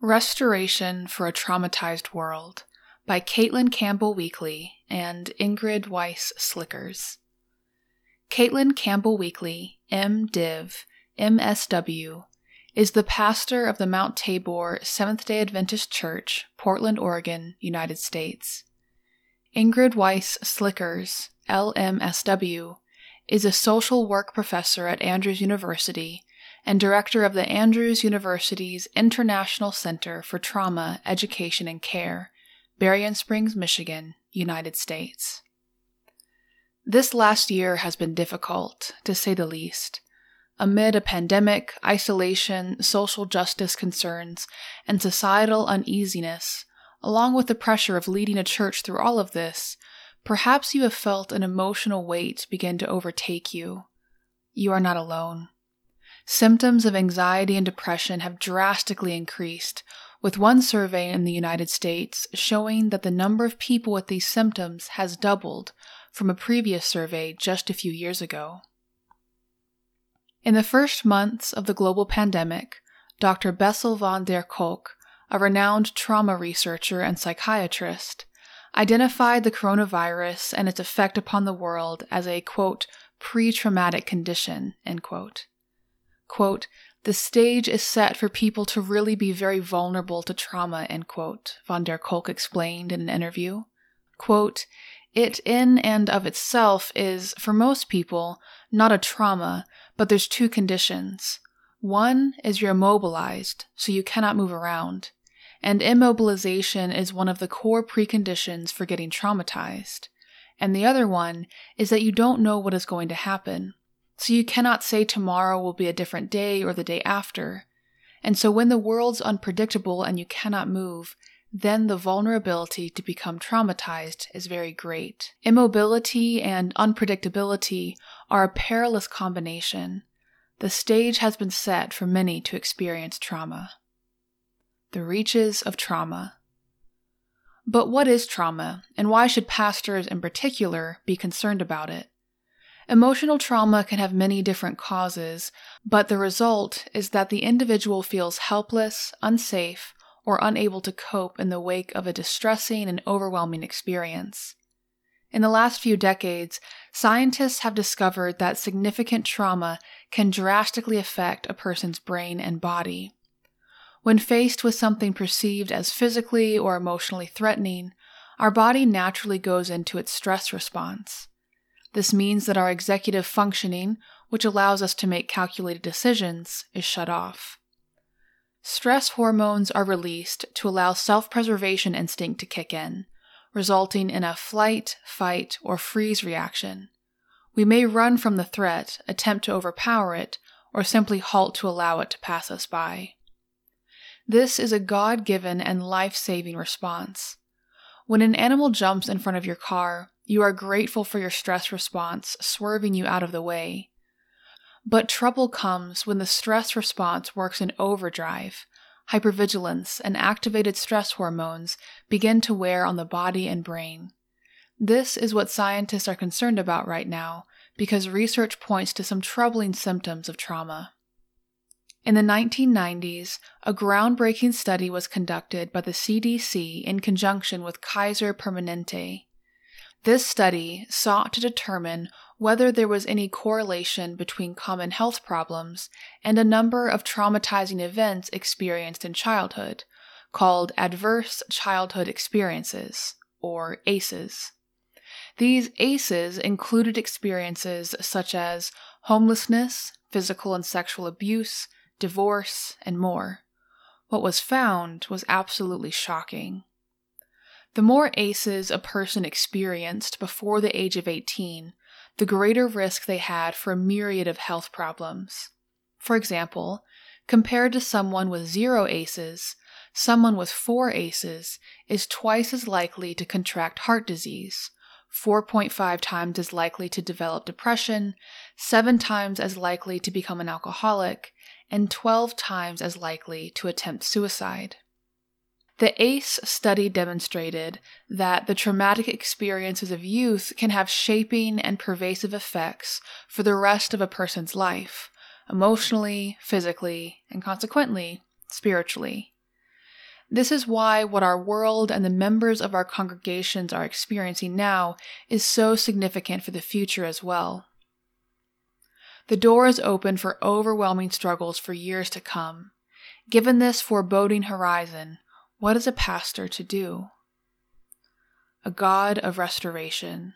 Restoration for a Traumatized World by Caitlin Campbell Weekly and Ingrid Weiss Slikkers. Caitlin Campbell Weekly, MDiv, MSW, is the pastor of the Mount Tabor Seventh day Adventist Church, Portland, Oregon, United States. Ingrid Weiss Slikkers, LMSW, is a social work professor at Andrews University and director of the Andrews University's International Center for Trauma, Education, and Care, Berrien Springs, Michigan, United States. This last year has been difficult, to say the least. Amid a pandemic, isolation, social justice concerns, and societal uneasiness, along with the pressure of leading a church through all of this, perhaps you have felt an emotional weight begin to overtake you. You are not alone. Symptoms of anxiety and depression have drastically increased, with one survey in the United States showing that the number of people with these symptoms has doubled from a previous survey just a few years ago. In the first months of the global pandemic, Dr. Bessel van der Kolk, a renowned trauma researcher and psychiatrist, identified the coronavirus and its effect upon the world as a, quote, pre traumatic condition, end quote. Quote, the stage is set for people to really be very vulnerable to trauma, end quote, van der Kolk explained in an interview. Quote, it in and of itself is, for most people, not a trauma, but there's two conditions. One is you're immobilized, so you cannot move around, and immobilization is one of the core preconditions for getting traumatized. And the other one is that you don't know what is going to happen, so you cannot say tomorrow will be a different day or the day after. And so when the world's unpredictable and you cannot move, then the vulnerability to become traumatized is very great. Immobility and unpredictability are a perilous combination. The stage has been set for many to experience trauma. The reaches of trauma. But what is trauma, and why should pastors in particular be concerned about it? Emotional trauma can have many different causes, but the result is that the individual feels helpless, unsafe, or unable to cope in the wake of a distressing and overwhelming experience. In the last few decades, scientists have discovered that significant trauma can drastically affect a person's brain and body. When faced with something perceived as physically or emotionally threatening, our body naturally goes into its stress response. This means that our executive functioning, which allows us to make calculated decisions, is shut off. Stress hormones are released to allow self preservation instinct to kick in, resulting in a flight, fight, or freeze reaction. We may run from the threat, attempt to overpower it, or simply halt to allow it to pass us by. This is a God given and life saving response. When an animal jumps in front of your car, you are grateful for your stress response, swerving you out of the way. But trouble comes when the stress response works in overdrive. Hypervigilance and activated stress hormones begin to wear on the body and brain. This is what scientists are concerned about right now because research points to some troubling symptoms of trauma. In the 1990s, a groundbreaking study was conducted by the CDC in conjunction with Kaiser Permanente. This study sought to determine whether there was any correlation between common health problems and a number of traumatizing events experienced in childhood, called Adverse Childhood Experiences, or ACEs. These ACEs included experiences such as homelessness, physical and sexual abuse, divorce, and more. What was found was absolutely shocking. The more ACEs a person experienced before the age of 18, the greater risk they had for a myriad of health problems. For example, compared to someone with zero ACEs, someone with four ACEs is twice as likely to contract heart disease, 4.5 times as likely to develop depression, 7 times as likely to become an alcoholic, and 12 times as likely to attempt suicide. The ACE study demonstrated that the traumatic experiences of youth can have shaping and pervasive effects for the rest of a person's life, emotionally, physically, and consequently, spiritually. This is why what our world and the members of our congregations are experiencing now is so significant for the future as well. The door is open for overwhelming struggles for years to come. Given this foreboding horizon, what is a pastor to do? A God of restoration.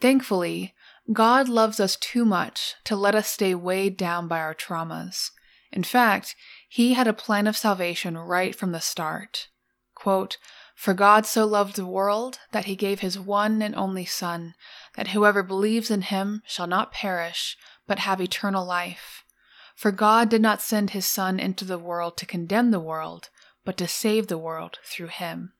Thankfully, God loves us too much to let us stay weighed down by our traumas. In fact, He had a plan of salvation right from the start. Quote, For God so loved the world that He gave His one and only Son, that whoever believes in Him shall not perish, but have eternal life. For God did not send His Son into the world to condemn the world, but to save the world through Him.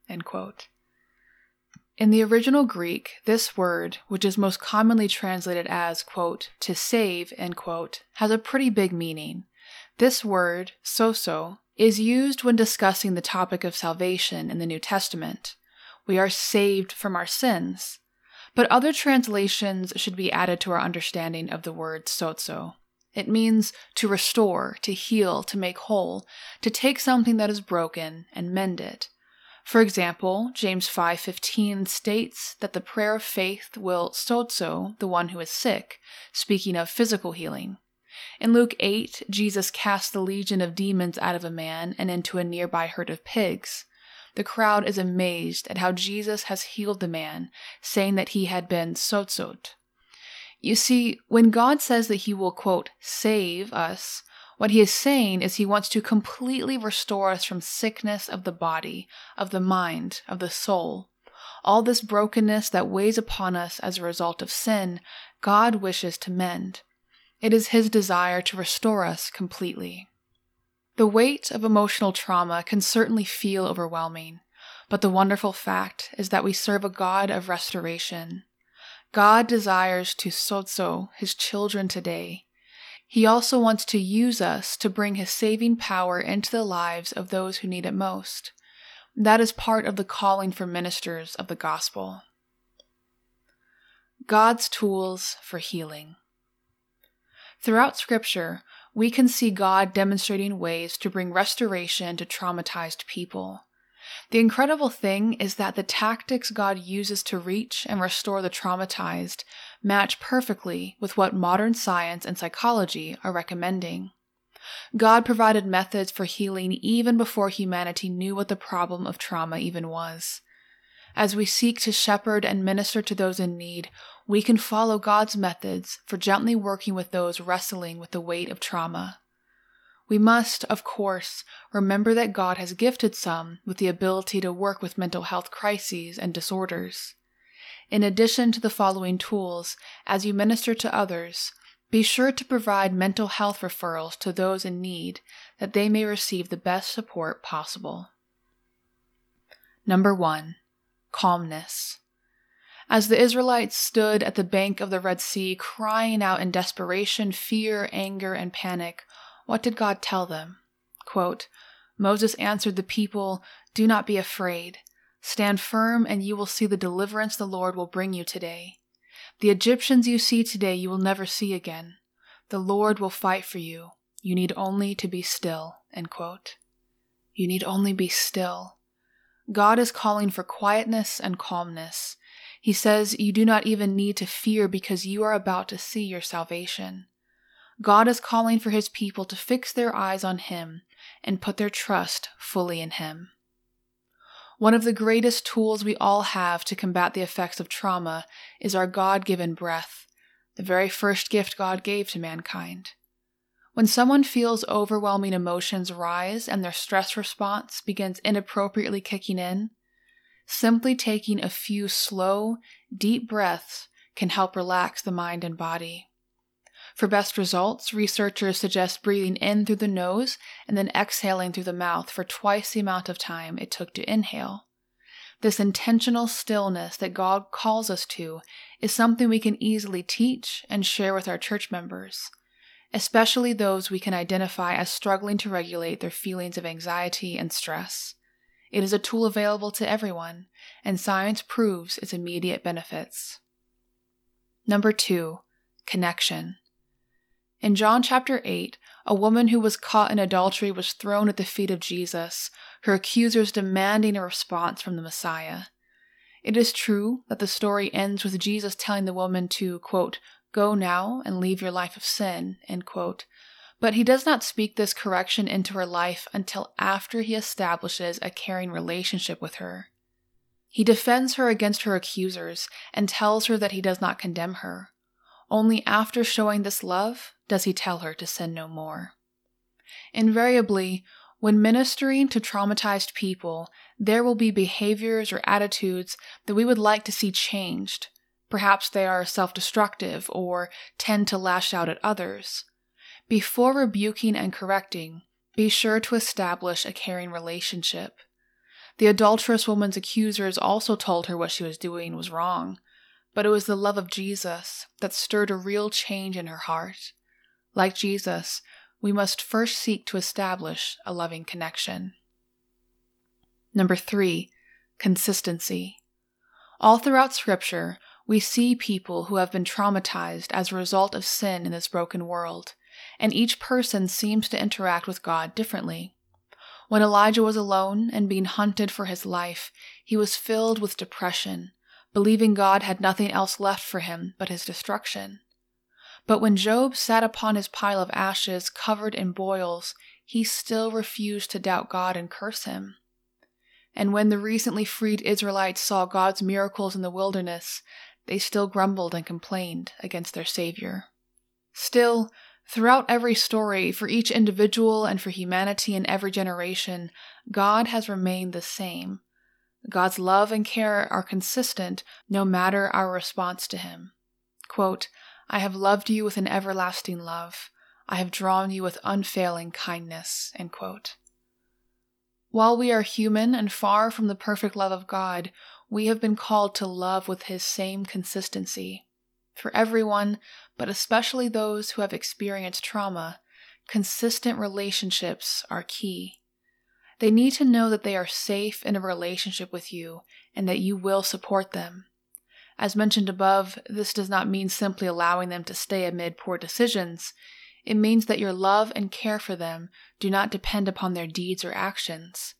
In the original Greek, this word, which is most commonly translated as, quote, to save, quote, has a pretty big meaning. This word, sozo, is used when discussing the topic of salvation in the New Testament. We are saved from our sins. But other translations should be added to our understanding of the word sozo. It means to restore, to heal, to make whole, to take something that is broken and mend it. For example, James 5:15 states that the prayer of faith will sozo the one who is sick, speaking of physical healing. In Luke 8, Jesus cast the legion of demons out of a man and into a nearby herd of pigs. The crowd is amazed at how Jesus has healed the man, saying that he had been sozot. You see, when God says that he will, quote, save us, what he is saying is he wants to completely restore us from sickness of the body, of the mind, of the soul. All this brokenness that weighs upon us as a result of sin, God wishes to mend. It is his desire to restore us completely. The weight of emotional trauma can certainly feel overwhelming, but the wonderful fact is that we serve a God of restoration. God desires to sozo his children today he also wants to use us to bring His saving power into the lives of those who need it most. That is part of the calling for ministers of the gospel. God's tools for healing. Throughout Scripture, we can see God demonstrating ways to bring restoration to traumatized people. The incredible thing is that the tactics God uses to reach and restore the traumatized match perfectly with what modern science and psychology are recommending. God provided methods for healing even before humanity knew what the problem of trauma even was. As we seek to shepherd and minister to those in need, we can follow God's methods for gently working with those wrestling with the weight of trauma. We must, of course, remember that God has gifted some with the ability to work with mental health crises and disorders. In addition to the following tools, as you minister to others, be sure to provide mental health referrals to those in need that they may receive the best support possible. Number 1. Calmness. As the Israelites stood at the bank of the Red Sea crying out in desperation, fear, anger, and panic, what did God tell them? Quote, Moses answered the people, Do not be afraid. Stand firm, and you will see the deliverance the Lord will bring you today. The Egyptians you see today you will never see again. The Lord will fight for you. You need only to be still. You need only be still. God is calling for quietness and calmness. He says you do not even need to fear because you are about to see your salvation. God is calling for his people to fix their eyes on him and put their trust fully in him. One of the greatest tools we all have to combat the effects of trauma is our God given breath, the very first gift God gave to mankind. When someone feels overwhelming emotions rise and their stress response begins inappropriately kicking in, simply taking a few slow, deep breaths can help relax the mind and body. For best results, researchers suggest breathing in through the nose and then exhaling through the mouth for twice the amount of time it took to inhale. This intentional stillness that God calls us to is something we can easily teach and share with our church members, especially those we can identify as struggling to regulate their feelings of anxiety and stress. It is a tool available to everyone, and science proves its immediate benefits. Number two, connection. In John chapter 8, A woman who was caught in adultery was thrown at the feet of Jesus, her accusers demanding a response from the Messiah. It is true that the story ends with Jesus telling the woman to, quote, go now and leave your life of sin, end quote. But he does not speak this correction into her life until after he establishes a caring relationship with her. He defends her against her accusers and tells her that he does not condemn her. Only after showing this love does he tell her to sin no more. Invariably, when ministering to traumatized people, there will be behaviors or attitudes that we would like to see changed. Perhaps they are self destructive or tend to lash out at others. Before rebuking and correcting, be sure to establish a caring relationship. The adulterous woman's accusers also told her what she was doing was wrong, but it was the love of Jesus that stirred a real change in her heart. Like Jesus, we must first seek to establish a loving connection. Number three, consistency. All throughout Scripture, we see people who have been traumatized as a result of sin in this broken world, and each person seems to interact with God differently. When Elijah was alone and being hunted for his life, he was filled with depression, believing God had nothing else left for him but his destruction. But when Job sat upon his pile of ashes covered in boils, he still refused to doubt God and curse him. And when the recently freed Israelites saw God's miracles in the wilderness, they still grumbled and complained against their Savior. Still, Throughout every story, for each individual and for humanity in every generation, God has remained the same. God's love and care are consistent no matter our response to Him. Quote, I have loved you with an everlasting love. I have drawn you with unfailing kindness. While we are human and far from the perfect love of God, we have been called to love with His same consistency. For everyone, but especially those who have experienced trauma, consistent relationships are key. They need to know that they are safe in a relationship with you and that you will support them. As mentioned above, this does not mean simply allowing them to stay amid poor decisions. It means that your love and care for them do not depend upon their deeds or actions.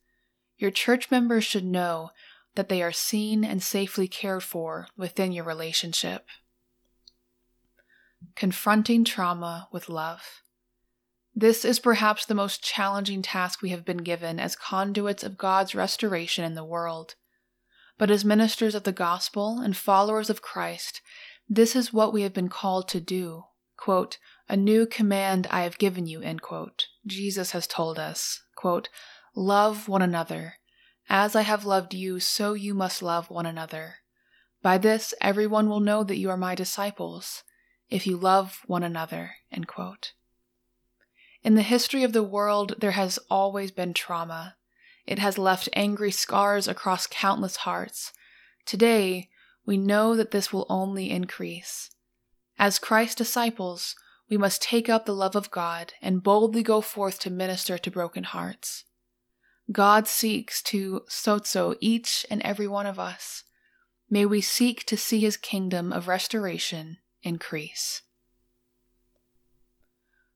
Your church members should know that they are seen and safely cared for within your relationship. Confronting Trauma with Love. This is perhaps the most challenging task we have been given as conduits of God's restoration in the world. But as ministers of the gospel and followers of Christ, this is what we have been called to do. Quote, a new command I have given you, end quote. Jesus has told us, quote, love one another. As I have loved you, so you must love one another. By this, everyone will know that you are my disciples if you love one another. In the history of the world, there has always been trauma. It has left angry scars across countless hearts. Today, we know that this will only increase. As Christ's disciples, we must take up the love of God and boldly go forth to minister to broken hearts. God seeks to sozo each and every one of us. May we seek to see his kingdom of restoration increase.